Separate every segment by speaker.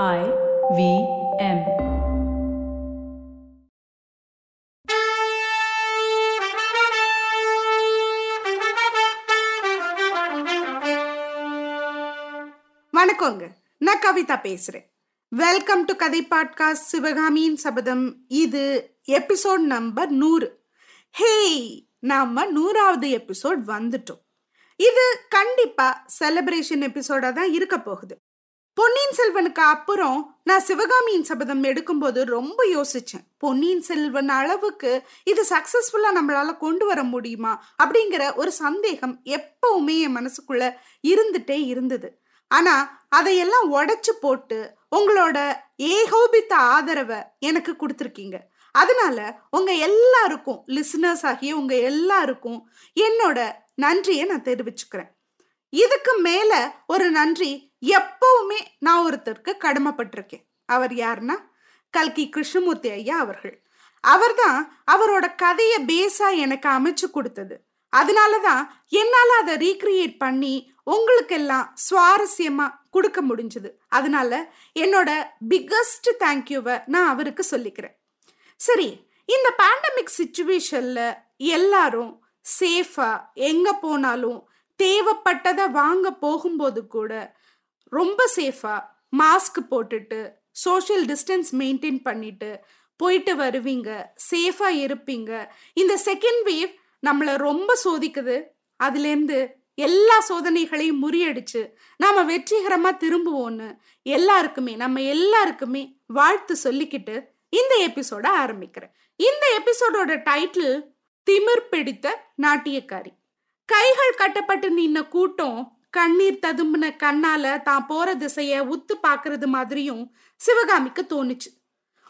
Speaker 1: I V M.
Speaker 2: வணக்கங்க. நான் கவிதா பேசுறேன். வெல்கம் டு கதை பாட்காஸ்ட் சிவகாமியின் சபதம் இது எபிசோட் நம்பர் நூறு. ஹேய் நாம நூறாவது எபிசோட் வந்துட்டோம். இது கண்டிப்பா செலிப்ரேஷன் எபிசோடா தான் இருக்க போகுது. பொன்னியின் செல்வனுக்கு அப்புறம் நான் சிவகாமியின் சபதம் எடுக்கும்போது ரொம்ப யோசிச்சேன். பொன்னியின் செல்வன் அளவுக்கு இது சக்சஸ்ஃபுல்லா நம்மளால கொண்டு வர முடியுமா? அப்படிங்கிற ஒரு சந்தேகம் எப்பவுமே என் மனசுக்குள்ள இருந்துட்டே இருந்தது. ஆனா அதையெல்லாம் உடைச்சு போட்டு உங்களோட ஏகோபித்த ஆதரவை எனக்கு கொடுத்துருக்கீங்க. அதனால உங்க எல்லாருக்கும் லிசனர்ஸ் ஆகிய உங்க எல்லாருக்கும் என்னோட நன்றியை நான் தெரிவிச்சுக்கிறேன். இதுக்கு மேல ஒரு நன்றி எப்பவுமே நான் ஒருத்தருக்கு கடமைப்பட்டிருக்கேன். அவர் யாருன்னா கல்கி கிருஷ்ணமூர்த்தி ஐயா அவர்கள். அவர் தான் அவரோட கதையை பேஸா எனக்கு அமைச்சு கொடுத்தது. அதனால தான் என்னால் அதை ரீக்ரியேட் பண்ணி உங்களுக்கெல்லாம் சுவாரஸ்யமாக கொடுக்க முடிஞ்சது. அதனால என்னோட பிக்கஸ்ட் தேங்க்யூவை நான் அவருக்கு சொல்லிக்கிறேன். சரி இந்த பேண்டமிக் சுச்சுவேஷனில் எல்லாரும் சேஃபாக எங்கே போனாலும் தேவைப்பட்டதை வாங்க போகும்போது கூட ரொம்ப சேஃபா மாஸ்க் போட்டுட்டு சோஷியல் டிஸ்டன்ஸ் மெயின்டைன் பண்ணிட்டு போயிட்டு வருவீங்க சேஃபா இருப்பீங்க. இந்த செகண்ட் வேவ் நம்மளை ரொம்ப சோதிக்குது. அதுலேருந்து எல்லா சோதனைகளையும் முறியடிச்சு நாம வெற்றிகரமா திரும்புவோன்னு எல்லாருக்குமே நம்ம எல்லாருக்குமே வாழ்த்து சொல்லிக்கிட்டு இந்த எபிசோட ஆரம்பிக்கிறேன். இந்த எபிசோடோட டைட்டில் திமிர் பிடித்த நாட்டியக்காரி. கைகள் கட்டப்பட்டு நின்ன கூட்டம் கண்ணீர் ததும்பின கண்ணால தான் போற திசைய உத்து பாக்குறது மாதிரியும் சிவகாமிக்கு தோணுச்சு.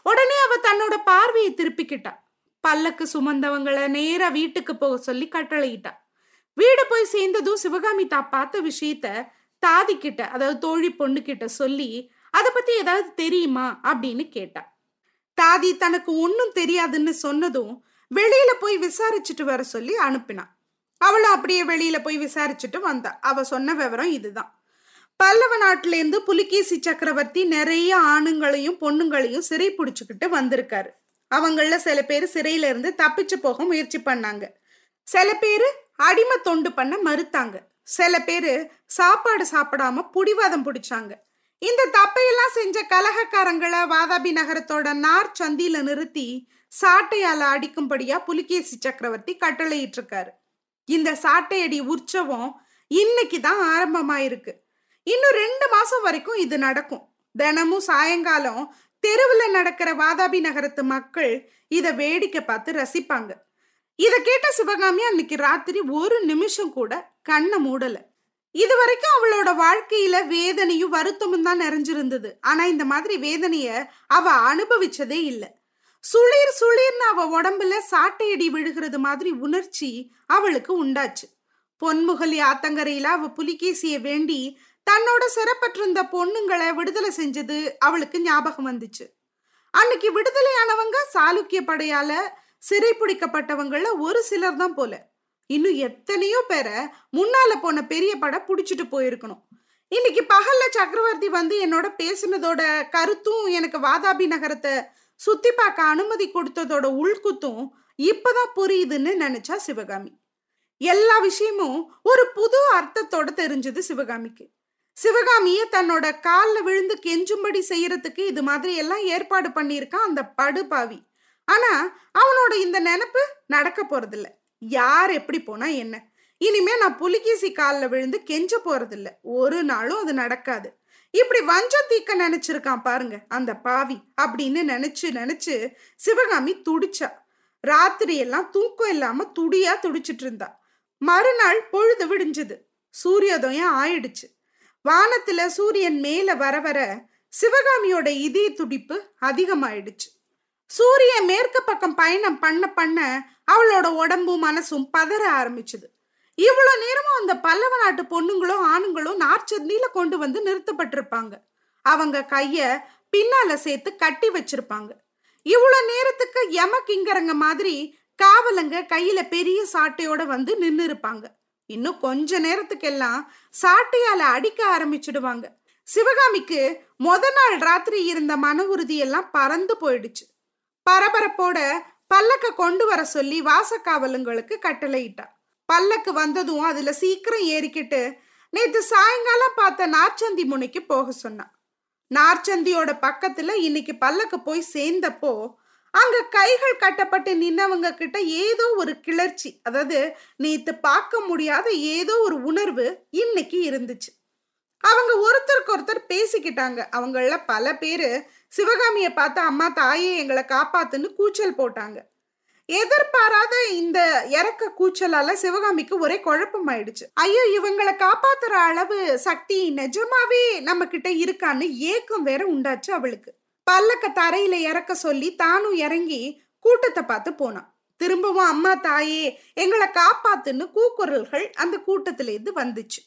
Speaker 2: உடனே அவ தன்னோட பார்வையை திருப்பிக்கிட்டா. பல்லக்கு சுமந்தவங்களை நேரா வீட்டுக்கு போக சொல்லி கட்டளையிட்டா. வீடு போய் சேர்ந்ததும் சிவகாமி தான் பார்த்த விஷயத்த தாதி கிட்ட அதாவது தோழி பொண்ணு கிட்ட சொல்லி அதை பத்தி ஏதாவது தெரியுமா? அப்படின்னு கேட்டா. தாதி தனக்கு ஒன்னும் தெரியாதுன்னு சொன்னதும் வெளியில போய் விசாரிச்சுட்டு வர சொல்லி அனுப்பினான் அவளும் அப்படியே வெளியில போய் விசாரிச்சுட்டு வந்தா. அவ சொன்ன விவரம் இதுதான். பல்லவ நாட்டிலேருந்து புலிகேசி சக்கரவர்த்தி நிறைய ஆணுங்களையும் பொண்ணுங்களையும் சிறை பிடிச்சுக்கிட்டு வந்திருக்காரு. அவங்கள சில பேர் சிறையில இருந்து தப்பிச்சு போக முயற்சி பண்ணாங்க. சில பேர் அடிமை தொண்டு பண்ண மறுத்தாங்க. சில பேர் சாப்பாடு சாப்பிடாம புடிவாதம் பிடிச்சாங்க. இந்த தப்பையெல்லாம் செஞ்ச கலகக்காரங்களை வாதாபி நகரத்தோட நார் சந்தியில நிறுத்தி சாட்டையால அடிக்கும்படியா புலிகேசி சக்கரவர்த்தி கட்டளையிட்டு இருக்காரு இந்த சாட்டையடி உற்சவம் இன்னைக்கு தான் ஆரம்பமாயிருக்கு. இன்னும் ரெண்டு மாசம் வரைக்கும் இது நடக்கும். தினமும் சாயங்காலம் தெருவில் நடக்கிற வாதாபி நகரத்து மக்கள் இதை வேடிக்கை பார்த்து ரசிப்பாங்க. இதை கேட்ட சிவகாமி அன்னைக்கு ராத்திரி ஒரு நிமிஷம் கூட கண்ணை மூடலை. இது வரைக்கும் அவளோட வாழ்க்கையில வேதனையும் வருத்தமும் தான் நிறைஞ்சிருந்தது. ஆனா இந்த மாதிரி வேதனைய அவ அனுபவிச்சதே இல்லை. சுளிர் சுளிர்னு அவ உடம்புல சாட்டையடி விழுகிறது மாதிரி உணர்ச்சி அவளுக்கு உண்டாச்சு. பொன்முகலி ஆத்தங்கரையில அவ புலிகேசிய வேண்டி தன்னோட சிறப்பற்றிருந்த பொண்ணுங்களை விடுதலை செஞ்சது அவளுக்கு ஞாபகம் வந்துச்சு. அன்னைக்கு விடுதலையானவங்க சாளுக்கிய படையால சிறை பிடிக்கப்பட்டவங்கள ஒரு சிலர் தான் போல. இன்னும் எத்தனையோ பேரை முன்னால போன பெரிய படை புடிச்சிட்டு போயிருக்கணும். இன்னைக்கு பகல்ல சக்கரவர்த்தி வந்து என்னோட பேசினதோட கருத்தும் எனக்கு வாதாபி நகரத்தை சுத்தி பார்க்க அனுமதி கொடுத்ததோட உள்குத்தும் இப்பதான் புரியுதுன்னு நினைச்சா சிவகாமி. எல்லா விஷயமும் ஒரு புது அர்த்தத்தோட தெரிஞ்சது சிவகாமிக்கு. சிவகாமிய தன்னோட காலில் விழுந்து கெஞ்சும்படி செய்யறதுக்கு இது மாதிரி எல்லாம் ஏற்பாடு பண்ணியிருக்கான் அந்த படுபாவி. ஆனா அவனோட இந்த நினப்பு நடக்க போறதில்ல. யார் எப்படி போனா என்ன? இனிமே நான் புலிகேசி காலில் விழுந்து கெஞ்ச போறதில்ல. ஒரு நாளும் அது நடக்காது. இப்படி வஞ்சம் தீக்க நினைச்சிருக்கான் பாருங்க அந்த பாவி அப்படின்னு நினைச்சு நினைச்சு சிவகாமி துடிச்சா. ராத்திரி எல்லாம் தூக்கம் இல்லாம துடியா துடிச்சிட்டு இருந்தா. மறுநாள் பொழுது விடிஞ்சது. சூரியோதயம் ஆயிடுச்சு. வானத்துல சூரியன் மேல வர வர சிவகாமியோட இதய துடிப்பு அதிகமாயிடுச்சு. சூரியன் மேற்கு பக்கம் பயணம் பண்ண பண்ண அவளோட உடம்பும் மனசும் பதற ஆரம்பிச்சது. இவ்வளவு நேரமும் அந்த பல்லவ நாட்டு பொண்ணுங்களும் ஆணுங்களும் நார்ச்சந்தியில கொண்டு வந்து நிறுத்தப்பட்டிருப்பாங்க. அவங்க கைய பின்னால சேர்த்து கட்டி வச்சிருப்பாங்க. இவ்வளவு நேரத்துக்கு யம கிங்கரங்க மாதிரி காவலங்க கையில பெரிய சாட்டையோட வந்து நின்னு இருப்பாங்க இன்னும் கொஞ்ச நேரத்துக்கெல்லாம் சாட்டையால அடிக்க ஆரம்பிச்சிடுவாங்க. சிவகாமிக்கு முத நாள் ராத்திரி இருந்த மன உறுதி எல்லாம் பறந்து போயிடுச்சு. பரபரப்போட பல்லக்க கொண்டு வர சொல்லி வாசக்காவலுங்களுக்கு கட்டளையிட்டா. பல்லக்கு வந்ததும் அதுல சீக்கிரம் ஏறிக்கிட்டு நேத்து சாயங்காலம் பார்த்த நார்ச்சந்தி முனைக்கு போக சொன்னான். நார்ச்சந்தியோட பக்கத்துல இன்னைக்கு பல்லக்கு போய் சேர்ந்தப்போ அங்க கைகள் கட்டப்பட்டு நின்னவங்க கிட்ட ஏதோ ஒரு கிளர்ச்சி அதாவது நேத்து பார்க்க முடியாத ஏதோ ஒரு உணர்வு இன்னைக்கு இருந்துச்சு. அவங்க ஒருத்தருக்கு ஒருத்தர் பேசிக்கிட்டாங்க. அவங்கள பல பேரு சிவகாமிய பார்த்து அம்மா தாயே எங்களை காப்பாத்துன்னு கூச்சல் போட்டாங்க. எதிர்பாராத இந்த இறக்க கூச்சலால சிவகாமிக்கு ஒரே குழப்பம் ஆயிடுச்சு ஐயோ இவங்களை காப்பாத்துற அளவு சக்தி நிஜமாவே நம்ம கிட்ட இருக்கான்னு ஏக்கம் வேற உண்டாச்சு அவளுக்கு. பல்லக்க தரையில இறக்க சொல்லி தானும் இறங்கி கூட்டத்தை பார்த்து போனான். திரும்பவும் அம்மா தாயே எங்களை காப்பாத்துன்னு கூக்குரல்கள் அந்த கூட்டத்துல இருந்து வந்துச்சு.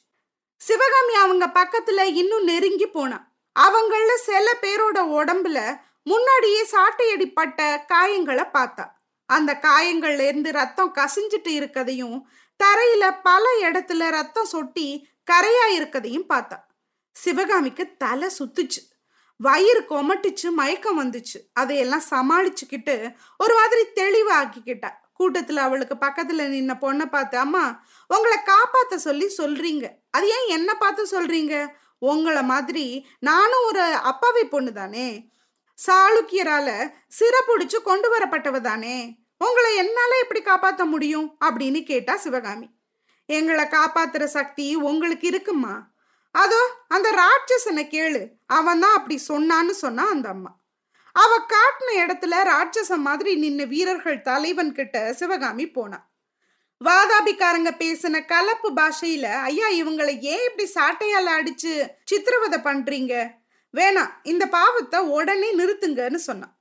Speaker 2: சிவகாமி அவங்க பக்கத்துல இன்னும் நெருங்கி போனான். அவங்கள சில பேரோட உடம்புல முன்னாடியே சாட்டையடிப்பட்ட காயங்களை பார்த்தா. அந்த காயங்கள்ல இருந்து ரத்தம் கசிஞ்சிட்டு இருக்கதையும் தரையில பல இடத்துல ரத்தம் சொட்டி கரையா இருக்கதையும் பார்த்தா. சிவகாமிக்கு தலை சுத்துச்சு. வயிறு கொமட்டுச்சு மயக்கம் வந்துச்சு. அதையெல்லாம் சமாளிச்சுக்கிட்டு ஒரு மாதிரி தெளிவாக்கிக்கிட்டா. கூட்டத்துல அவளுக்கு பக்கத்துல நின்ன பொண்ணை பார்த்து அம்மா உங்களை காப்பாத்த சொல்லி சொல்றீங்க. அது ஏன் என்ன பார்த்து சொல்றீங்க? உங்களை மாதிரி நானும் ஒரு அப்பாவி பொண்ணு தானே சாளுக்கியரால சிறப்புடிச்சு கொண்டு வரப்பட்டவ தானே. உங்களை என்னால எப்படி காப்பாத்த முடியும்? அப்படின்னு கேட்டா சிவகாமி. எங்களை காப்பாத்துற சக்தி உங்களுக்கு இருக்குமா? அதோ அந்த ராட்சசனை கேளு. அவன் தான் அப்படி சொன்னான்னு சொன்னா அந்த அம்மா. அவ காட்டின இடத்துல ராட்சசம் மாதிரி நின்ன வீரர்கள் தலைவன் கிட்ட சிவகாமி போனா. வாதாபிக்காரங்க பேசின கலப்பு பாஷையில ஐயா இவங்களை ஏன் இப்படி சாட்டையால அடிச்சு சித்திரவதை பண்றீங்க? வேணாம் இந்த பாவத்தை உடனே நிறுத்துங்கன்னு சொன்னான்.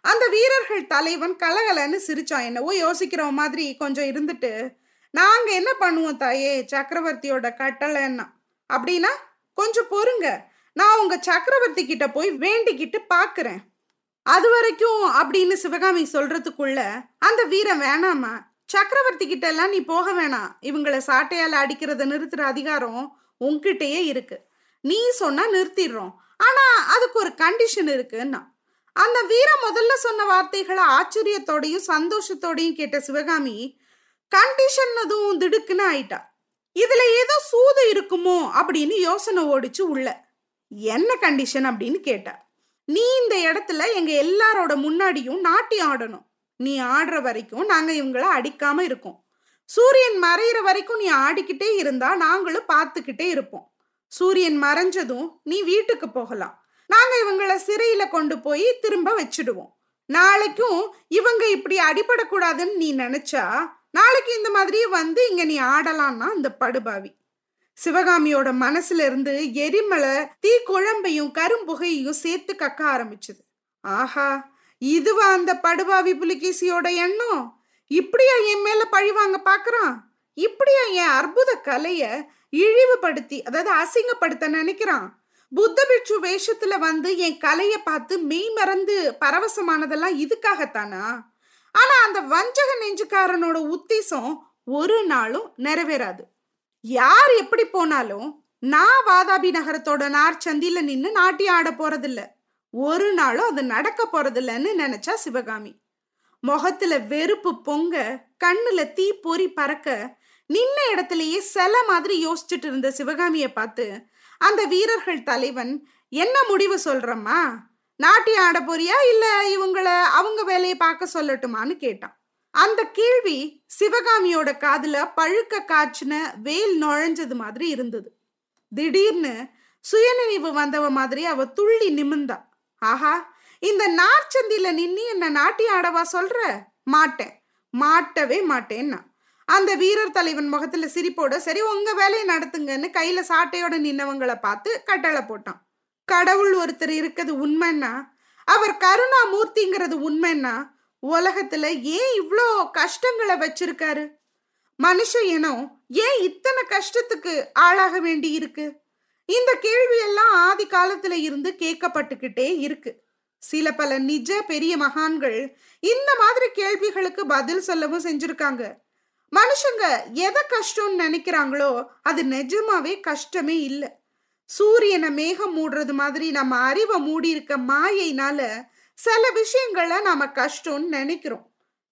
Speaker 2: அந்த வீரர்கள் தலைவன் கலகலன்னு சிரிச்சான். என்னவோ யோசிக்கிற மாதிரி கொஞ்சம் இருந்துட்டு நாங்க என்ன பண்ணுவோம் தாயே சக்கரவர்த்தியோட கட்டளைன்னா? அப்படின்னா கொஞ்சம் பொறுங்க. நான் உங்க சக்கரவர்த்தி கிட்ட போய் வேண்டிக்கிட்டு பாக்குறேன். அது வரைக்கும் அப்படின்னு சிவகாமி சொல்றதுக்குள்ள அந்த வீரன் வேணாமா. சக்கரவர்த்தி கிட்ட எல்லாம் நீ போக வேணாம் இவங்களை சாட்டையால அடிக்கிறத நிறுத்துற அதிகாரம் உன்கிட்டயே இருக்கு. நீ சொன்னா நிறுத்திடுறோம். ஆனா அதுக்கு ஒரு கண்டிஷன் இருக்குன்னா. அந்த வீர முதல்ல சொன்ன வார்த்தைகளை ஆச்சரியத்தோடையும் சந்தோஷத்தோடையும் கேட்ட சிவகாமி கண்டிஷன் அதுவும் திடுக்குன்னு ஆயிட்டா. இதுல ஏதோ சூது இருக்குமோ? அப்படின்னு யோசனை ஓடிச்சு உள்ள. என்ன கண்டிஷன் அப்படின்னு கேட்டா. நீ இந்த இடத்துல எங்க எல்லாரோட முன்னாடியும் நாட்டியம் ஆடணும். நீ ஆடுற வரைக்கும் நாங்க இவங்களை அடிக்காம இருக்கோம். சூரியன் மறையிற வரைக்கும் நீ ஆடிக்கிட்டே இருந்தா நாங்களும் பார்த்துக்கிட்டே இருப்போம். சூரியன் மறைஞ்சதும் நீ வீட்டுக்கு போகலாம். நாங்க இவங்கள சிறையில கொண்டு போய் திரும்ப வச்சிடுவோம். நாளைக்கும் இவங்க இப்படி அடிபடக்கூடாதுன்னு நீ நினைச்சா நாளைக்கு இந்த மாதிரி வந்து இங்க நீ ஆடலாம்னா இந்த படுபாவி. சிவகாமியோட மனசுல இருந்து எரிமலை தீ குழம்பையும் கரும்புகையையும் சேர்த்து கக்க ஆரம்பிச்சது. ஆஹா இதுவா அந்த படுபாவி புலிகேசியோட எண்ணம்? இப்படியா என் மேல பழிவாங்க பாக்குறான்? இப்படியா என் அற்புத கலைய இழிவுபடுத்தி அதாவது அசிங்கப்படுத்த நினைக்கிறான். புத்த பிட்சு வேஷத்துல வந்து என் கலையை பார்த்து மெய் மறந்து பரவசமானதெல்லாம் இதுக்காகத்தானா? ஆனா அந்த வஞ்சக நெஞ்சுக்காரனோட உத்தேசம் ஒரு நாளும் நிறைவேறாது. யார் எப்படி போனாலும் நான் வாதாபி நகரத்தோட நார் சந்தில நின்று நாட்டி ஆட போறதில்ல. ஒரு நாளும் அது நடக்க போறதில்லன்னு நினைச்சா சிவகாமி. முகத்துல வெறுப்பு பொங்க கண்ணுல தீ பொறி பறக்க நின்ன இடத்துலயே சில மாதிரி யோசிச்சுட்டு இருந்த சிவகாமிய பார்த்து அந்த வீரர்கள் தலைவன் என்ன முடிவு சொல்றம்மா? நாட்டியம் ஆட போறியா? இல்ல இவங்கள அவங்க வேலையை பார்க்க சொல்லட்டுமான்னு கேட்டான். அந்த கேள்வி சிவகாமியோட காதுல பழுக்க காய்ச்சின வேல் நுழைஞ்சது மாதிரி இருந்தது. திடீர்னு சுயநினைவு வந்தவ மாதிரி அவ துள்ளி நிமிந்தா ஆஹா இந்த நார்ச்சந்தில நின்னு என்ன நாட்டி ஆடவா சொல்ற? மாட்டேன் மாட்டவே மாட்டேன்னா. அந்த வீரர் தலைவன் முகத்துல சிரிப்போட சரி உங்க வேலையை நடத்துங்கன்னு கையில சாட்டையோட நின்னவங்களை பார்த்து கட்டளை போட்டான். கடவுள் ஒருத்தர் இருக்கிறது உண்மைன்னா அவர் கருணாமூர்த்திங்கிறது உண்மைன்னா உலகத்துல ஏன் இவ்வளோ கஷ்டங்களை வச்சிருக்காரு? மனுஷ இனம் ஏன் இத்தனை கஷ்டத்துக்கு ஆளாக வேண்டி இருக்கு? இந்த கேள்வி எல்லாம் ஆதி காலத்துல இருந்து கேட்கப்பட்டுக்கிட்டே இருக்கு. சில பல நிஜ பெரிய மகான்கள் இந்த மாதிரி கேள்விகளுக்கு பதில் சொல்லவும் செஞ்சிருக்காங்க. மனுஷங்க எதை கஷ்டம்னு நினைக்கிறாங்களோ அது நிஜமாவே கஷ்டமே இல்லை. சூரியனை மேகம் மூடுறது மாதிரி நம்ம அறிவை மூடி இருக்க மாயைனால சில விஷயங்களை நாம கஷ்டம்னு நினைக்கிறோம்.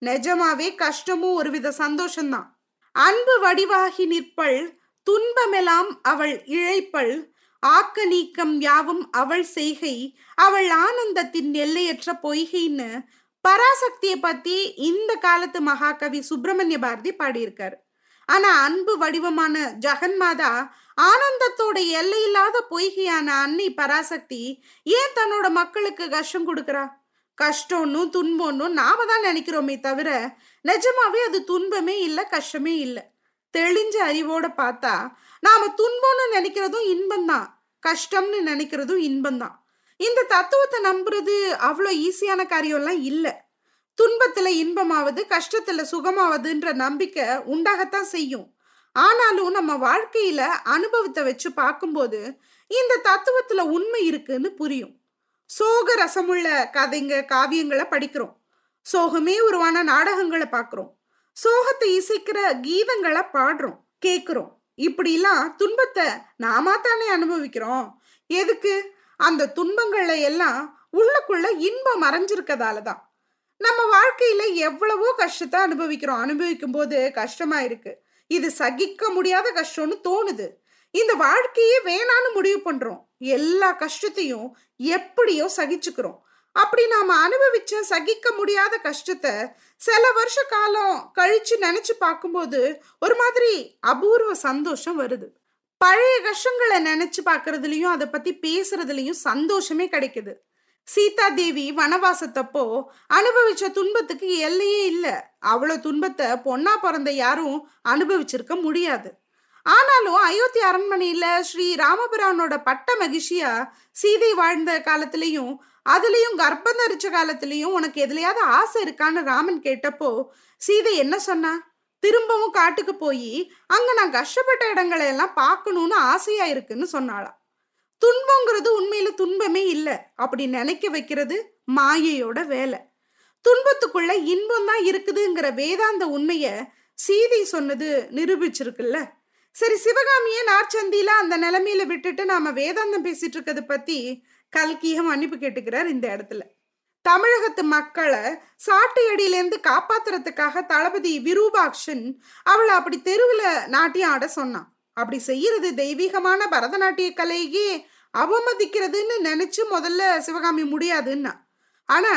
Speaker 2: நிஜமாவே கஷ்டமும் ஒருவித சந்தோஷம்தான். அன்பு வடிவாகி நிற்பள் துன்பமெல்லாம் அவள் இழைப்பள் ஆக்க நீக்கம் யாவும் அவள் செய்கை அவள் ஆனந்தத்தின் எல்லையற்ற பொய்கைன்னு பராசக்தியை பத்தி இந்த காலத்து மகாகவி சுப்பிரமணிய பாரதி பாடியிருக்காரு. ஆனா அன்பு வடிவமான ஜெகன்மாதா ஆனந்தத்தோட எல்லையில்லாத பொய்கையான அன்னை பராசக்தி ஏன் தன்னோட மக்களுக்கு கஷ்டம் கொடுக்குறா? கஷ்டம்னு துன்பம்னு நாம தான் நினைக்கிறோமே தவிர நிஜமாவே அது துன்பமே இல்லை கஷ்டமே இல்லை. தெளிஞ்ச அறிவோட பார்த்தா நாம துன்பம்னு நினைக்கிறதும் இன்பம்தான். கஷ்டம்னு நினைக்கிறதும் இன்பம்தான். இந்த தத்துவத்தை நம்புறது அவ்வளோ ஈஸியான காரியம்லாம் இல்லை. துன்பத்துல இன்பமாவது கஷ்டத்துல சுகமாவதுன்ற நம்பிக்கை உண்டாகத்தான் செய்யும். ஆனாலும் நம்ம வாழ்க்கையில அனுபவத்தை வச்சு பார்க்கும்போது இந்த தத்துவத்துல உண்மை இருக்குன்னு புரியும். சோக ரசமுள்ள கதைங்க காவியங்களை படிக்கிறோம். சோகமே உருவான நாடகங்களை பார்க்குறோம். சோகத்தை இசைக்கிற கீதங்களை பாடுறோம் கேட்குறோம் இப்படிலாம் துன்பத்தை நாம தானே அனுபவிக்கிறோம். எதுக்கு? அந்த துன்பங்களை எல்லாம் உள்ளுக்குள்ள இன்பம் மறைஞ்சிருக்கதால தான் நம்ம வாழ்க்கையில எவ்வளவோ கஷ்டத்தை அனுபவிக்கிறோம். அனுபவிக்கும் போது கஷ்டமா இருக்கு. இது சகிக்க முடியாத கஷ்டம்னு தோணுது. இந்த வாழ்க்கையே வேணான்னு முடிவு பண்றோம். எல்லா கஷ்டத்தையும் எப்படியோ சகிச்சுக்கிறோம். அப்படி நாம அனுபவிச்ச சகிக்க முடியாத கஷ்டத்தை சில வருஷ காலம் கழிச்சு நினைச்சு பார்க்கும்போது ஒரு மாதிரி அபூர்வ சந்தோஷம் வருது. பழைய கஷ்டங்களை நினைச்சு பாக்குறதுலயும் அதை பத்தி பேசுறதுலயும் சந்தோஷமே கிடைக்குது. சீதா தேவி வனவாசத்தப்போ அனுபவிச்ச துன்பத்துக்கு எல்லையே இல்லை. அவ்வளோ துன்பத்தை பொண்ணா பிறந்த யாரும் அனுபவிச்சிருக்க முடியாது. ஆனாலும் அயோத்தி அரண்மனையில ஸ்ரீ ராமபிரானோட பட்ட மகிழ்ச்சியா சீதை வாழ்ந்த காலத்திலையும் அதுலயும் கர்ப்பம் தரிச்ச காலத்திலையும் உனக்கு எதுலையாவது ஆசை இருக்கான்னு ராமன் கேட்டப்போ சீதை என்ன சொன்னா? திரும்பவும் காட்டுக்கு போய் அங்க நான் கஷ்டப்பட்ட இடங்களை எல்லாம் பார்க்கணும்னு ஆசையா இருக்குன்னு சொன்னாளாம். துன்பங்கிறது உண்மையில துன்பமே இல்லை அப்படி நினைக்க வைக்கிறது மாயையோட வேலை. துன்பத்துக்குள்ள இன்பம் தான் இருக்குதுங்கிற வேதாந்த உண்மைய சீதை சொன்னது நிரூபிச்சிருக்குல்ல. சரி சிவகாமியே நார்ச்சந்தியில அந்த நிலைமையில விட்டுட்டு நாம வேதாந்தம் பேசிட்டு இருக்கிறத பத்தி கல்கியம் மன்னிப்பு கேட்டுக்கிறார் இந்த இடத்துல. தமிழகத்து மக்களை சாட்டு அடியிலேருந்து காப்பாத்துறதுக்காக தளபதி விரூபாக்ஷன் அவளை அப்படி தெருவில் நாட்டியம் ஆட சொன்னான். அப்படி செய்யறது தெய்வீகமான பரதநாட்டிய கலையே அவமதிக்கிறதுன்னு நினைச்சு முதல்ல சிவகாமி முடியாதுன்னா. ஆனா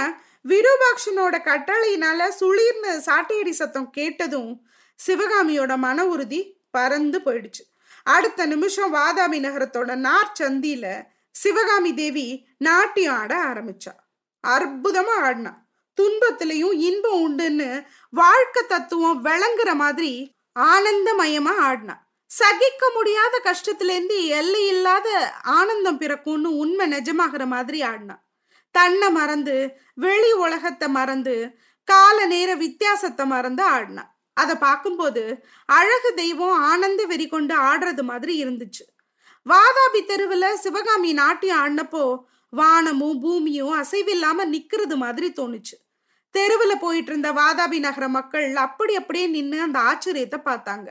Speaker 2: விரூபாக்ஷனோட கட்டளையினால சுளிர்னு சாட்டையடி சத்தம் கேட்டதும் சிவகாமியோட மன உறுதி பறந்து போயிடுச்சு. அடுத்த நிமிஷம் வாதாபி நகரத்தோட நார்ச்சந்தியில சிவகாமி தேவி நாட்டியம் ஆட ஆரம்பிச்சா. அற்புதமா ஆடினா துன்பத்திலையும் இன்பம் உண்டுன்னு வாழ்க்கை தத்துவம் விளங்குற மாதிரி ஆனந்தமயமா ஆடினா சகிக்க முடியாத கஷ்டத்திலேருந்து எல்லை இல்லாத ஆனந்தம் பிறக்கும்னு உண்மை நிஜமாகிற மாதிரி ஆடினா தன்னை மறந்து வெளி உலகத்தை மறந்து கால நேர வித்தியாசத்தை மறந்து ஆடினா அதை பார்க்கும்போது அழகு தெய்வம் ஆனந்த வெறி கொண்டு ஆடுறது மாதிரி இருந்துச்சு. வாதாபி தெருவுல சிவகாமி நாட்டியம் ஆடினப்போ வானமும் பூமியும் அசைவில்லாம நிக்கிறது மாதிரி தோணுச்சு. தெருவுல போயிட்டு இருந்த வாதாபி நகர மக்கள் அப்படி அப்படியே நின்று அந்த ஆச்சரியத்தை பார்த்தாங்க.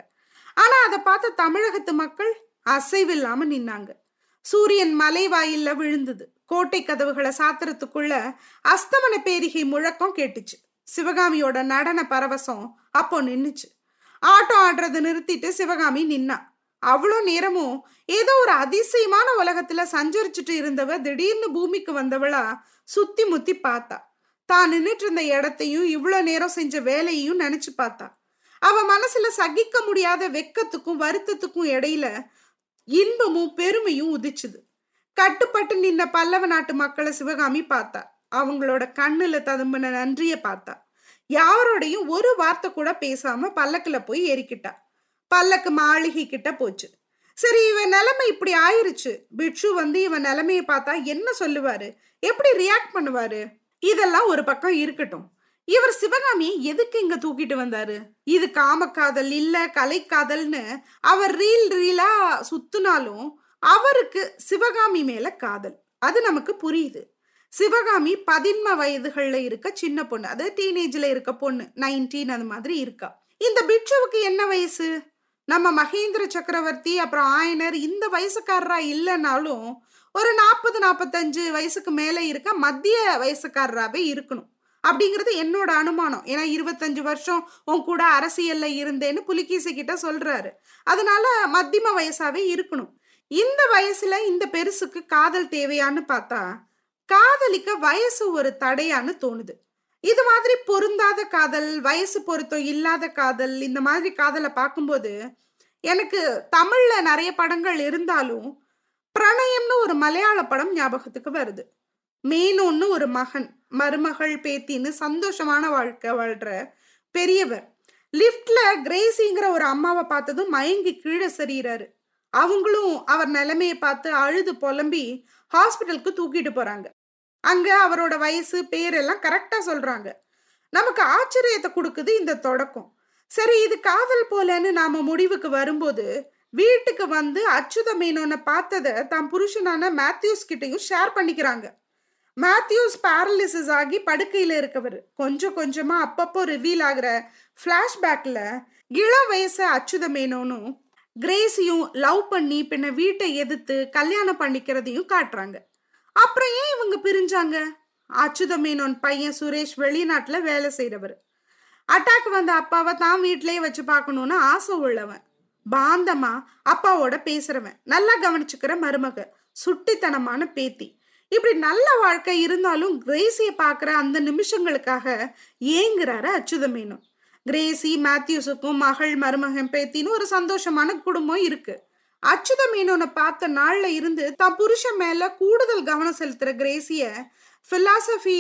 Speaker 2: ஆனா அதை பார்த்த தமிழகத்து மக்கள் அசைவில்லாம நின்னாங்க. சூரியன் மலை வாயில்ல விழுந்தது. கோட்டை கதவுகளை சாத்துறதுக்குள்ள அஸ்தமன பேரிகை முழக்கம் கேட்டுச்சு. சிவகாமியோட நடன பரவசம் அப்போ நின்னுச்சு. ஆட்டோ ஆடுறதை நிறுத்திட்டு சிவகாமி நின்னா. அவ்வளோ நேரமும் ஏதோ ஒரு அதிசயமான உலகத்துல சஞ்சரிச்சுட்டு இருந்தவ திடீர்னு பூமிக்கு வந்தவளா சுத்தி முத்தி பார்த்தா. தான் நின்றுட்டு இருந்த இடத்தையும் இவ்வளோ நேரம் செஞ்ச வேலையையும் நினைச்சு பார்த்தா. அவ மனசுல சகிக்க முடியாத வெக்கத்துக்கும் வருத்தத்துக்கும் இடையில இன்பமும் பெருமையும் உதிச்சுது. கட்டுப்பட்டு நின்ன பல்லவ நாட்டு மக்களை சிவகாமி பார்த்தா. அவங்களோட கண்ணுல ததும்பின நன்றிய பார்த்தா. யாரோடையும் ஒரு வார்த்தை கூட பேசாம பல்லக்கில் போய் ஏறிக்கிட்டா. பல்லக்கு மாளிகை கிட்ட போச்சு. சரி இவன் நிலைமை இப்படி ஆயிருச்சு. பிட்சு வந்து இவன் நிலைமையை பார்த்தா என்ன சொல்லுவாரு? எப்படி ரியாக்ட் பண்ணுவாரு? இதெல்லாம் ஒரு பக்கம் இருக்கட்டும். இவர் சிவகாமியை எதுக்கு இங்க தூக்கிட்டு வந்தாரு? இது காமக்காதல் இல்ல கலைக்காதல்னு அவர் ரீல் ரீலா சுத்தினாலும் அவருக்கு சிவகாமி மேல காதல். அது நமக்கு புரியுது. சிவகாமி பதின்ம வயதுகள்ல இருக்க சின்ன பொண்ணு. அது டீனேஜ்ல இருக்க பொண்ணு நைன்டீன் அது மாதிரி இருக்கா. இந்த பிட்சுவுக்கு என்ன வயசு? நம்ம மகேந்திர சக்கரவர்த்தி அப்புறம் ஆயனர் இந்த வயசுக்காரரா இல்லைனாலும் ஒரு நாற்பது நாற்பத்தஞ்சு வயசுக்கு மேலே இருக்க மத்திய வயசுக்காரராகவே இருக்கணும். அப்படிங்கிறது என்னோட அனுமானம். ஏன்னா இருபத்தஞ்சு வருஷம் உன் கூட அரசியல்ல இருந்தேன்னு புலிகேசி கிட்ட சொல்றாரு. அதனால மத்தியம வயசாவே இருக்கணும். இந்த வயசுல இந்த பெருசுக்கு காதல் தேவையான்னு பார்த்தா காதலிக்க வயசு ஒரு தடையான்னு தோணுது. இது மாதிரி பொருந்தாத காதல் வயசு பொருத்தம் இல்லாத காதல் இந்த மாதிரி காதலை பார்க்கும்போது எனக்கு தமிழ்ல நிறைய படங்கள் இருந்தாலும் பிரணயம்னு ஒரு மலையாள படம் ஞாபகத்துக்கு வருது. மேனோன்னு ஒரு மகன் மருமகள் பேத்தின்னு சந்தோஷமான வாழ்க்கை வாழ்ற பெரியவர். லிஃப்ட்ல கிரேசிங்கிற ஒரு அம்மாவை பார்த்ததும் மயங்கி கீழே சரியிறாரு. அவங்களும் அவர் நிலைமையை பார்த்து அழுது புலம்பி ஹாஸ்பிட்டலுக்கு தூக்கிட்டு போறாங்க. அங்க அவரோட வயசு பேரெல்லாம் கரெக்டா சொல்றாங்க. நமக்கு ஆச்சரியத்தை கொடுக்குது இந்த தொடக்கம். சரி இது காதல் போலன்னு நாம முடிவுக்கு வரும்போது வீட்டுக்கு வந்து அச்சுத மேனோனை பார்த்ததை தான் புருஷனான மேத்யூஸ் கிட்டையும் ஷேர் பண்ணிக்கிறாங்க. மேத்யூஸ் பேரலிசிஸ் ஆகி படுக்கையில இருக்கவர். கொஞ்சம் கொஞ்சமா அப்பப்போ ரிவீல் ஆகிற ஃப்ளாஷ்பேக்ல இளம் வயசு அச்சுத மேனோனும் கிரேஸையும் லவ் பண்ணி பின்ன வீட்டை எதிர்த்து கல்யாணம் பண்ணிக்கிறதையும் காட்டுறாங்க. அப்புறம் ஏன் இவங்க பிரிஞ்சாங்க? அச்சுத மீனோன் பையன் சுரேஷ் வெளிநாட்டுல வேலை செய்யறவர் அட்டாக் வந்த அப்பாவை தான் வீட்லயே வச்சு பார்க்கணும்னு ஆசை உள்ளவன். பாந்தமா அப்பாவோட பேசுறவன். நல்லா கவனிச்சுக்கிற மருமக. சுட்டித்தனமான பேத்தி. இப்படி நல்ல வாழ்க்கை இருந்தாலும் கிரேசியை பார்க்குற அந்த நிமிஷங்களுக்காக ஏங்குறாரு அச்சுத மேனோன் கிரேசி மேத்யூஸுக்கும் மகள் மருமகன் பேத்தின்னு ஒரு சந்தோஷமான குடும்பம் இருக்கு. அச்சுத மீனோனை பார்த்த நாள்ல இருந்து தான் புருஷன் மேல கூடுதல் கவனம் செலுத்துற கிரேசிய பிலாசபி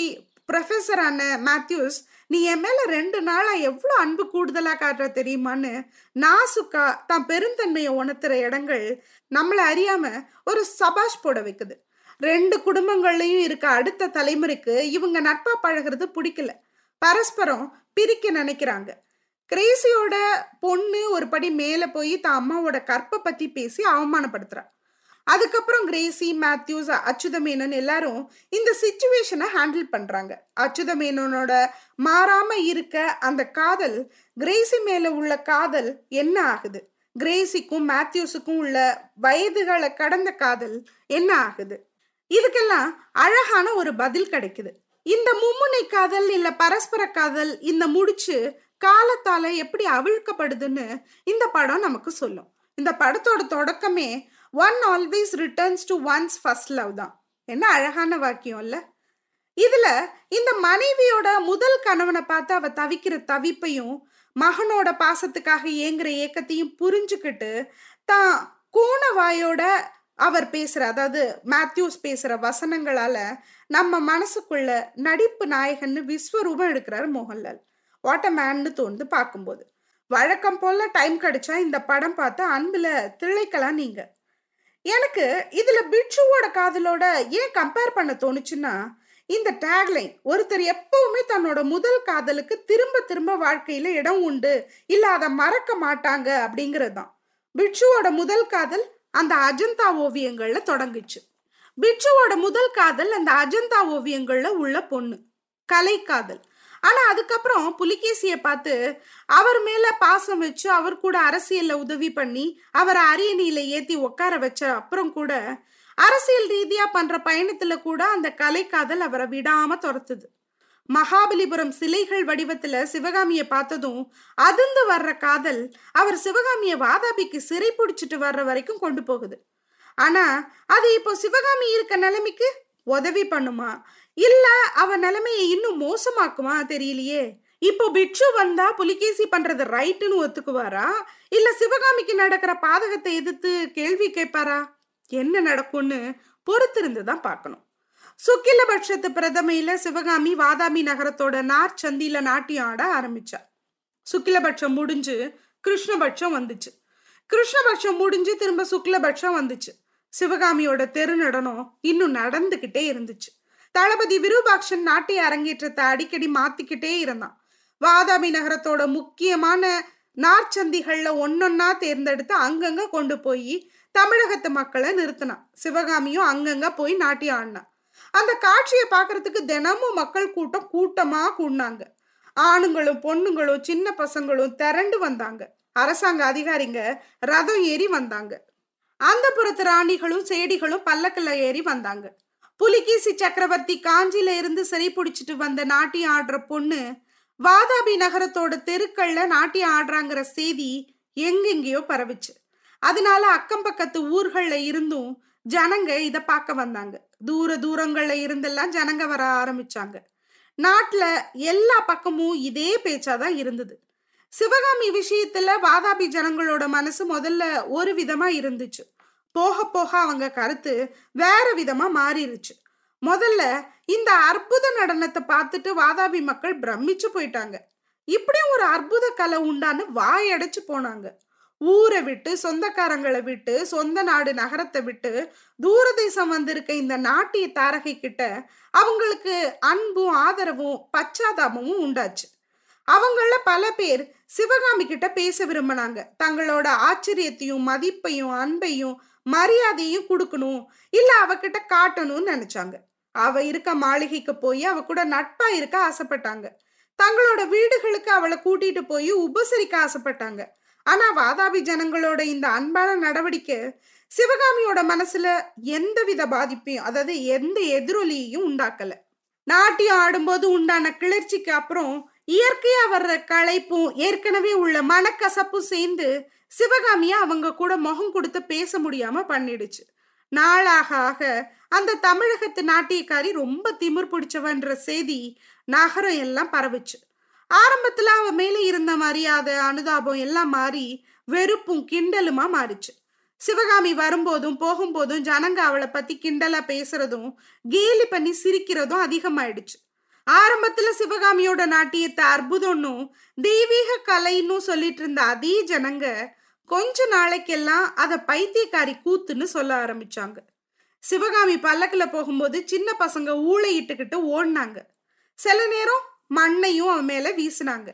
Speaker 2: ப்ரொஃபஸரான மேத்யூஸ் நீ என் மேல ரெண்டு நாளா எவ்வளோ அன்பு கூடுதலா காட்டுற தெரியுமான்னு நாசுக்கா தான் பெருந்தன்மையை உணர்த்துற இடங்கள் நம்மளை அறியாம ஒரு சபாஷ் போட வைக்குது. ரெண்டு குடும்பங்கள்லயும் இருக்க அடுத்த தலைமுறைக்கு இவங்க நட்பா பழகிறது பிடிக்கல. பரஸ்பரம் பிரிக்க நினைக்கிறாங்க. கிரேசியோட பொண்ணு ஒரு படி மேல போய் தான் அம்மாவோட கற்பை பத்தி பேசி அவமானப்படுத்துறா. அதுக்கப்புறம் கிரேசி மேத்யூஸ் அச்சுத மேனன் எல்லாரும் இந்த சுச்சுவேஷனை ஹேண்டில் பண்றாங்க. அச்சுத மேனனோட மாறாம இருக்க அந்த காதல் கிரேசி மேல உள்ள காதல் என்ன ஆகுது? கிரேசிக்கும் மேத்யூஸுக்கும் உள்ள வயதுகளை கடந்த காதல் என்ன ஆகுது? இதுக்கெல்லாம் அழகான ஒரு பதில் கிடைக்குது. இந்த மும்முனை காதல் இல்ல பரஸ்பர காதல் இந்த முடிச்சு காலத்தால எப்படி அவிழ்க்கப்படுதுன்னு இந்த படம் நமக்கு சொல்லும். இந்த படத்தோட தொடக்கமே one always returns to one's first love தான். என்ன அழகான வாக்கியம் இல்ல? இதுல இந்த மனைவியோட முதல் கணவனை பார்த்து அவ தவிக்கிற தவிப்பையும் மகனோட பாசத்துக்காக ஏங்குற ஏக்கத்தையும் புரிஞ்சுக்கிட்டு தான் கோணவாயோட அவர் பேசுற அதாவது மேத்யூஸ் பேசுற வசனங்களால நம்ம மனசுக்குள்ள நடிப்பு நாயகன்னு விஸ்வரூபம் எடுக்கிறாரு மோகன்லால். வாட் அ மேன்னு தோணுது பார்க்கும்போது. வழக்கம் போல டைம் கிடைச்சா இந்த படம் பார்த்து அன்பில் திளைக்கலாம் நீங்க. எனக்கு இதுல பிட்சுவோட காதலோட ஏன் கம்பேர் பண்ண தோணுச்சுன்னா இந்த டேக்லைன் ஒருத்தர் எப்பவுமே தன்னோட முதல் காதலுக்கு திரும்ப திரும்ப வாழ்க்கையில இடம் உண்டு இல்ல அதை மறக்க மாட்டாங்க அப்படிங்கிறது தான். பிட்சுவோட முதல் காதல் அந்த அஜந்தா ஓவியங்கள்ல தொடங்குச்சு. பிட்சுவோட முதல் காதல் அந்த அஜந்தா ஓவியங்கள்ல உள்ள பொண்ணு கலை காதல். ஆனா அதுக்கப்புறம் புலிகேசிய பார்த்து அவர் மேல பாசம் வச்சு அவர் கூட அரசியல்ல உதவி பண்ணி அவரை அரியணையில ஏத்தி உட்கார வச்ச அப்புறம் கூட அரசியல் ரீதியா பண்ற பயணத்துல கூட அந்த கலைக்காதல் அவரை விடாம துரத்துது. மகாபலிபுரம் சிலைகள் வடிவத்துல சிவகாமிய பார்த்ததும் அதிர்ந்து வர்ற காதல் அவர் சிவகாமிய வாதாபிக்கு சிறை பிடிச்சிட்டு வர்ற வரைக்கும் கொண்டு போகுது. ஆனா அது இப்போ சிவகாமி இருக்க நிலைமைக்கு உதவி பண்ணுமா? இல்ல அவ நிலைமையை இன்னும் மோசமாக்குமா தெரியலையே. இப்போ பிக்ஷு வந்தா புலிகேசி பண்றது ரைட்டுன்னு ஒத்துக்குவாரா? இல்ல சிவகாமிக்கு நடக்கிற பாதகத்தை எதிர்த்து கேள்வி கேட்பாரா? என்ன நடக்கும்னு பொறுத்திருந்து தான் பார்க்கணும். சுக்கிலபட்சத்து பிரதமையில சிவகாமி வாதாமி நகரத்தோட நார் சந்தியில நாட்டியம் ஆட ஆரம்பிச்சா. சுக்கிலபட்சம் முடிஞ்சு கிருஷ்ணபட்சம் வந்துச்சு. கிருஷ்ணபட்சம் முடிஞ்சு திரும்ப சுக்லபட்சம் வந்துச்சு. சிவகாமியோட தெரு நடனம் இன்னும் நடந்துகிட்டே இருந்துச்சு. தளபதி விருபாக்ஷன் நாட்டிய அரங்கேற்றத்தை அடிக்கடி மாத்திக்கிட்டே இருந்தான். வாதாபி நகரத்தோட முக்கியமான நார்ச்சந்திகள்ல ஒன்னொன்னா தேர்ந்தெடுத்து அங்கங்க கொண்டு போய் தமிழகத்து மக்களை நிறுத்தினான். சிவகாமியும் அங்கங்க போய் நாட்டியம் ஆடினான். அந்த காட்சியை பார்க்கறதுக்கு தினமும் மக்கள் கூட்டம் கூட்டமா கூடினாங்க. ஆணுங்களும் பொண்ணுங்களும் சின்ன பசங்களும் திரண்டு வந்தாங்க. அரசாங்க அதிகாரிங்க ரதம் ஏறி வந்தாங்க. அந்த புறத்து ராணிகளும் சேடிகளும் பல்லக்கில் ஏறி வந்தாங்க. புலிகேசி சக்கரவர்த்தி காஞ்சியில இருந்து சிறை பிடிச்சிட்டு வந்த நாட்டியம் ஆடுற பொண்ணு வாதாபி நகரத்தோட தெருக்கள்ல நாட்டியம் ஆடுறாங்கிற செய்தி எங்கெங்கேயோ பரவிச்சு. அதனால அக்கம் பக்கத்து ஊர்கள்ல இருந்தும் ஜனங்க இத பார்க்க வந்தாங்க. தூர தூரங்கள்ல இருந்தெல்லாம் ஜனங்க வர ஆரம்பிச்சாங்க. நாட்டுல எல்லா பக்கமும் இதே பேச்சாதான் இருந்தது. சிவகாமி விஷயத்துல வாதாபி ஜனங்களோட மனசு முதல்ல ஒரு விதமா இருந்துச்சு. போக போக அவங்க கருத்து வேற விதமா மாறிடுச்சு முதல்ல இந்த அற்புத நடனத்தை பார்த்துட்டு வாதாபி மக்கள் பிரமிச்சு போயிட்டாங்க. இப்படி ஒரு அற்புத கலை உண்டான்னு வாயடைச்சு போனாங்க. ஊரை விட்டு சொந்தக்காரங்களை விட்டு சொந்த நாடு நகரத்தை விட்டு தூர தேசம் வந்திருக்க இந்த நாட்டிய தாரகை கிட்ட அவங்களுக்கு அன்பும் ஆதரவும் பச்சாதாபமும் உண்டாச்சு. அவங்கள பல பேர் சிவகாமி கிட்ட பேச விரும்பினாங்க. தங்களோட ஆச்சரியத்தையும் மதிப்பையும் அன்பையும் மரியாதையும் கொடுக்கணும். இல்ல அவகிட்ட காட்டணும்னு நினைச்சாங்க. அவ இருக்க மாளிகைக்கு போய் அவ கூட நட்பா இருக்க ஆசைப்பட்டாங்க. தங்களோட வீடுகளுக்கு அவளை கூட்டிட்டு போய் உபசரிக்க ஆசைப்பட்டாங்க. ஆனா வாதாபி ஜனங்களோட இந்த அன்பான நடவடிக்கை சிவகாமியோட மனசுல எந்தவித பாதிப்பையும் அதாவது எந்த எதிரொலியையும் உண்டாக்கல. நாட்டியம் ஆடும்போது உண்டான கிளர்ச்சிக்கு அப்புறம் இயற்கையா வர்ற களைப்பும் ஏற்கனவே உள்ள மனக்கசப்பும் சேர்ந்து சிவகாமிய அவங்க கூட முகம் கொடுத்து பேச முடியாம பண்ணிடுச்சு. நாளாக ஆக அந்த தமிழகத்து நாட்டியக்காரி ரொம்ப திமிர் பிடிச்சவன்ற செய்தி நகரம் எல்லாம் பரவுச்சு. ஆரம்பத்துல அவ மேல இருந்த மரியாதை அனுதாபம் எல்லாம் மாறி வெறுப்பும் கிண்டலுமா மாறிச்சு. சிவகாமி வரும்போதும் போகும்போதும் ஜனங்க அவளை பத்தி கிண்டலா பேசுறதும் கேலி பண்ணி சிரிக்கிறதும் அதிகமாயிடுச்சு. ஆரம்பத்துல சிவகாமியோட நாட்டியத்தை அற்புதம்னும் தெய்வீக கலைன்னு சொல்லிட்டு இருந்த அதே ஜனங்க கொஞ்ச நாளைக்கெல்லாம் அத பைத்தியக்காரி கூத்துன்னு சொல்ல ஆரம்பிச்சாங்க. சிவகாமி பல்லக்கில் போகும்போது சின்ன பசங்க ஊழையிட்டுக்கிட்டு ஓடினாங்க. சில நேரம் மண்ணையும் அவன் மேல வீசினாங்க.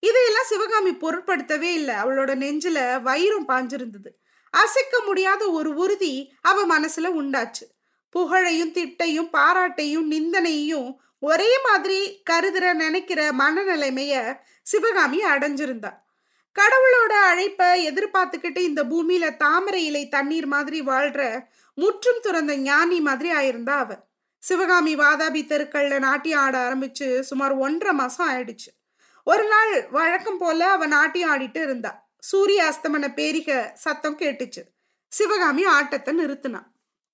Speaker 2: இதையெல்லாம் சிவகாமி பொருட்படுத்தவே இல்லை. அவளோட நெஞ்சில வயிறும் பாஞ்சிருந்தது. அசைக்க முடியாத ஒரு உறுதி அவ மனசுல உண்டாச்சு. புகழையும் திட்டையும் பாராட்டையும் நிந்தனையும் ஒரே மாதிரி கருதுற நினைக்கிற மனநிலைமைய சிவகாமி அடைஞ்சிருந்தா. கடவுளோட அழைப்ப எதிர்பார்த்துக்கிட்டு இந்த பூமியில தாமரை இலை தண்ணீர் மாதிரி வாழ்ற முற்றும் துறந்த ஞானி மாதிரி ஆயிருந்தா அவ. சிவகாமி வாதாபி தெருக்கள்ல நாட்டியம் ஆட ஆரம்பிச்சு சுமார் ஒன்றரை மாசம் ஆயிடுச்சு. ஒரு நாள் வழக்கம் போல அவ நாட்டியம் ஆடிட்டு இருந்தா. சூரிய அஸ்தமன பேரிக சத்தம் கேட்டுச்சு. சிவகாமி ஆட்டத்தை நிறுத்தினான்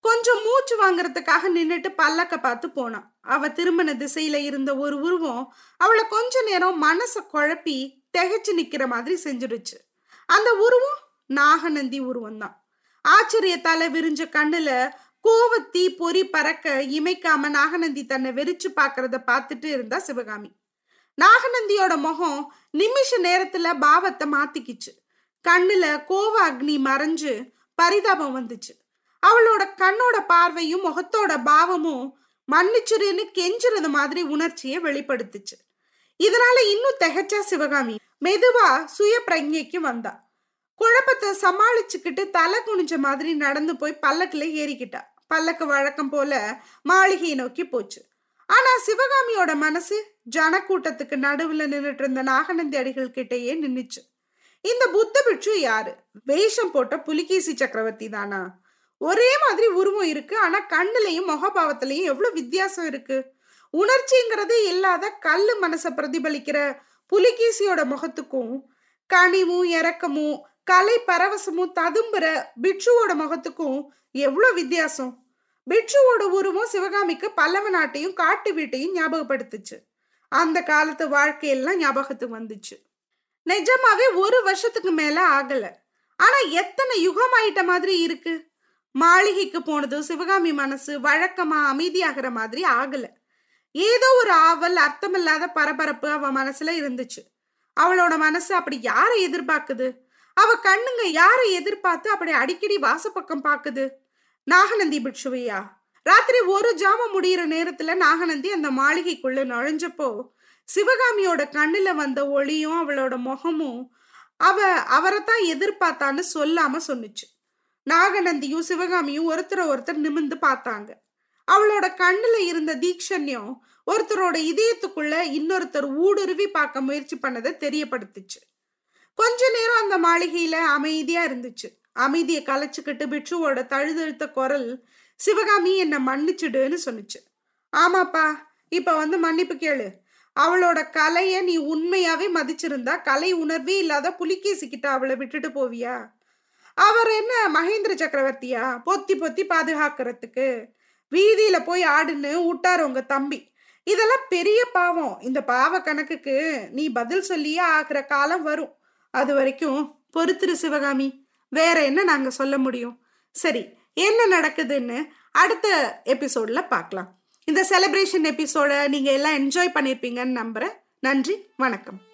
Speaker 2: கொஞ்சம் மூச்சு வாங்குறதுக்காக நின்றுட்டு பல்லக்க பார்த்து போனான் அவ திரும்பின திசையில இருந்த ஒரு உருவம் அவளை கொஞ்ச நேரம் மனச குழப்பி திகைச்சு நிக்கிற மாதிரி செஞ்சிருச்சு அந்த உருவம் நாகநந்தி உருவம் தான் ஆச்சரியத்தால விரிஞ்ச கண்ணுல கோவத்தி பொறி பறக்க இமைக்காம நாகநந்தி தன்னை வெறிச்சு பாக்குறத பார்த்துட்டு இருந்தா சிவகாமி. நாகநந்தியோட முகம் நிமிஷ நேரத்துல பாவத்தை மாத்திக்கிச்சு. கண்ணுல கோவ அக்னி மறைஞ்சு பரிதாபம் வந்துச்சு. அவளோட கண்ணோட பார்வையும் முகத்தோட பாவமும் மன்னிச்சிருன்னு கெஞ்சுறது மாதிரி உணர்ச்சியை வெளிப்படுத்துச்சு. இதனால இன்னும் திகச்சா சிவகாமி. மெதுவா சுய பிரஜைக்கு வந்தா. குழப்பத்தை சமாளிச்சுக்கிட்டு தலை குனிஞ்ச மாதிரி நடந்து போய் பல்லக்குல ஏறிக்கிட்டா. பல்லக்கு வழக்கம் போல மாளிகையை நோக்கி போச்சு. ஆனா சிவகாமியோட மனசு ஜனக்கூட்டத்துக்கு நடுவுல நின்றுட்டு இருந்த நாகநந்தி அடிகள் கிட்டேயே நின்னுச்சு. இந்த புத்த பிட்சு யாரு? வேஷம் போட்ட புலிகேசி சக்கரவர்த்தி தானா? ஒரே மாதிரி உருவம் இருக்கு. ஆனா கண்ணுலையும் முகபாவத்திலையும் எவ்வளவு வித்தியாசம் இருக்கு? உணர்ச்சிங்கிறதே இல்லாத கல்லு மனசை பிரதிபலிக்கிற புலிகேசியோட முகத்துக்கும் கனிவும் இறக்கமும் கலை பரவசமும் ததும்புற பிட்சுவோட முகத்துக்கும் எவ்வளவு வித்தியாசம்? பிட்சுவோட உருவம் சிவகாமிக்கு பல்லவ நாட்டையும் காட்டு வீட்டையும் ஞாபகப்படுத்துச்சு. அந்த காலத்து வாழ்க்கையெல்லாம் ஞாபகத்துக்கு வந்துச்சு. நிஜமாவே ஒரு வருஷத்துக்கு மேல ஆகல. ஆனா எத்தனை யுகம் ஆயிட்ட மாதிரி இருக்கு? மாளிகைக்கு போனதும் சிவகாமி மனசு வழக்கமா அமைதியாகிற மாதிரி ஆகல. ஏதோ ஒரு ஆவல் அர்த்தமில்லாத பரபரப்பு அவ மனசுல இருந்துச்சு. அவளோட மனசு அப்படி யாரை எதிர்பார்க்குது? அவ கண்ணுங்க யாரை எதிர்பார்த்து அப்படி அடிக்கடி வாசப்பக்கம் பாக்குது? நாகநந்தி பிட்சுவையா ராத்திரி ஒரு ஜாம முடியிற நேரத்துல நாகநந்தி அந்த மாளிகைக்குள்ள நுழைஞ்சப்போ சிவகாமியோட கண்ணுல வந்த ஒளியும் அவளோட முகமும் அவ அவரைத்தான் எதிர்பார்த்தான்னு சொல்லாம சொன்னுச்சு. நாகநந்தியும் சிவகாமியும் ஒருத்தர ஒருத்தர் நிமிந்து பார்த்தாங்க. அவளோட கண்ணுல இருந்த தீக்ஷண்யம் ஒருத்தரோட இதயத்துக்குள்ள இன்னொருத்தர் ஊடுருவி பார்க்க முயற்சி பண்ணதை தெரியப்படுத்துச்சு. கொஞ்ச நேரம் அந்த மாளிகையில அமைதியா இருந்துச்சு. அமைதியை கலைச்சுக்கிட்டு பிட்சுவோட தழுதழுத்த குரல் சிவகாமி என்னை மன்னிச்சுடுன்னு சொன்னிச்சு. ஆமாப்பா இப்ப வந்து மன்னிப்பு கேளு. அவளோட கலைய நீ உண்மையாவே மதிச்சிருந்தா கலை உணர்வே இல்லாத புலிகேசிக்கிட்ட அவளை விட்டுட்டு போவியா? அவர் என்ன மகேந்திர சக்கரவர்த்தியா? பொத்தி பொத்தி பாதுகாக்கிறதுக்கு. வீதியில போய் ஆடுன்னு விட்டாரு உங்க தம்பி. இதெல்லாம் பெரிய பாவம். இந்த பாவ கணக்குக்கு நீ பதில் சொல்லியே ஆகிற காலம் வரும். அது வரைக்கும் பொறுத்துரு சிவகாமி. வேற என்ன நாங்க சொல்ல முடியும்? சரி என்ன நடக்குதுன்னு அடுத்த எபிசோட்ல பார்க்கலாம். இந்த செலிப்ரேஷன் எபிசோட நீங்க எல்லாம் என்ஜாய் பண்ணியிருப்பீங்கன்னு நம்புறேன். நன்றி வணக்கம்.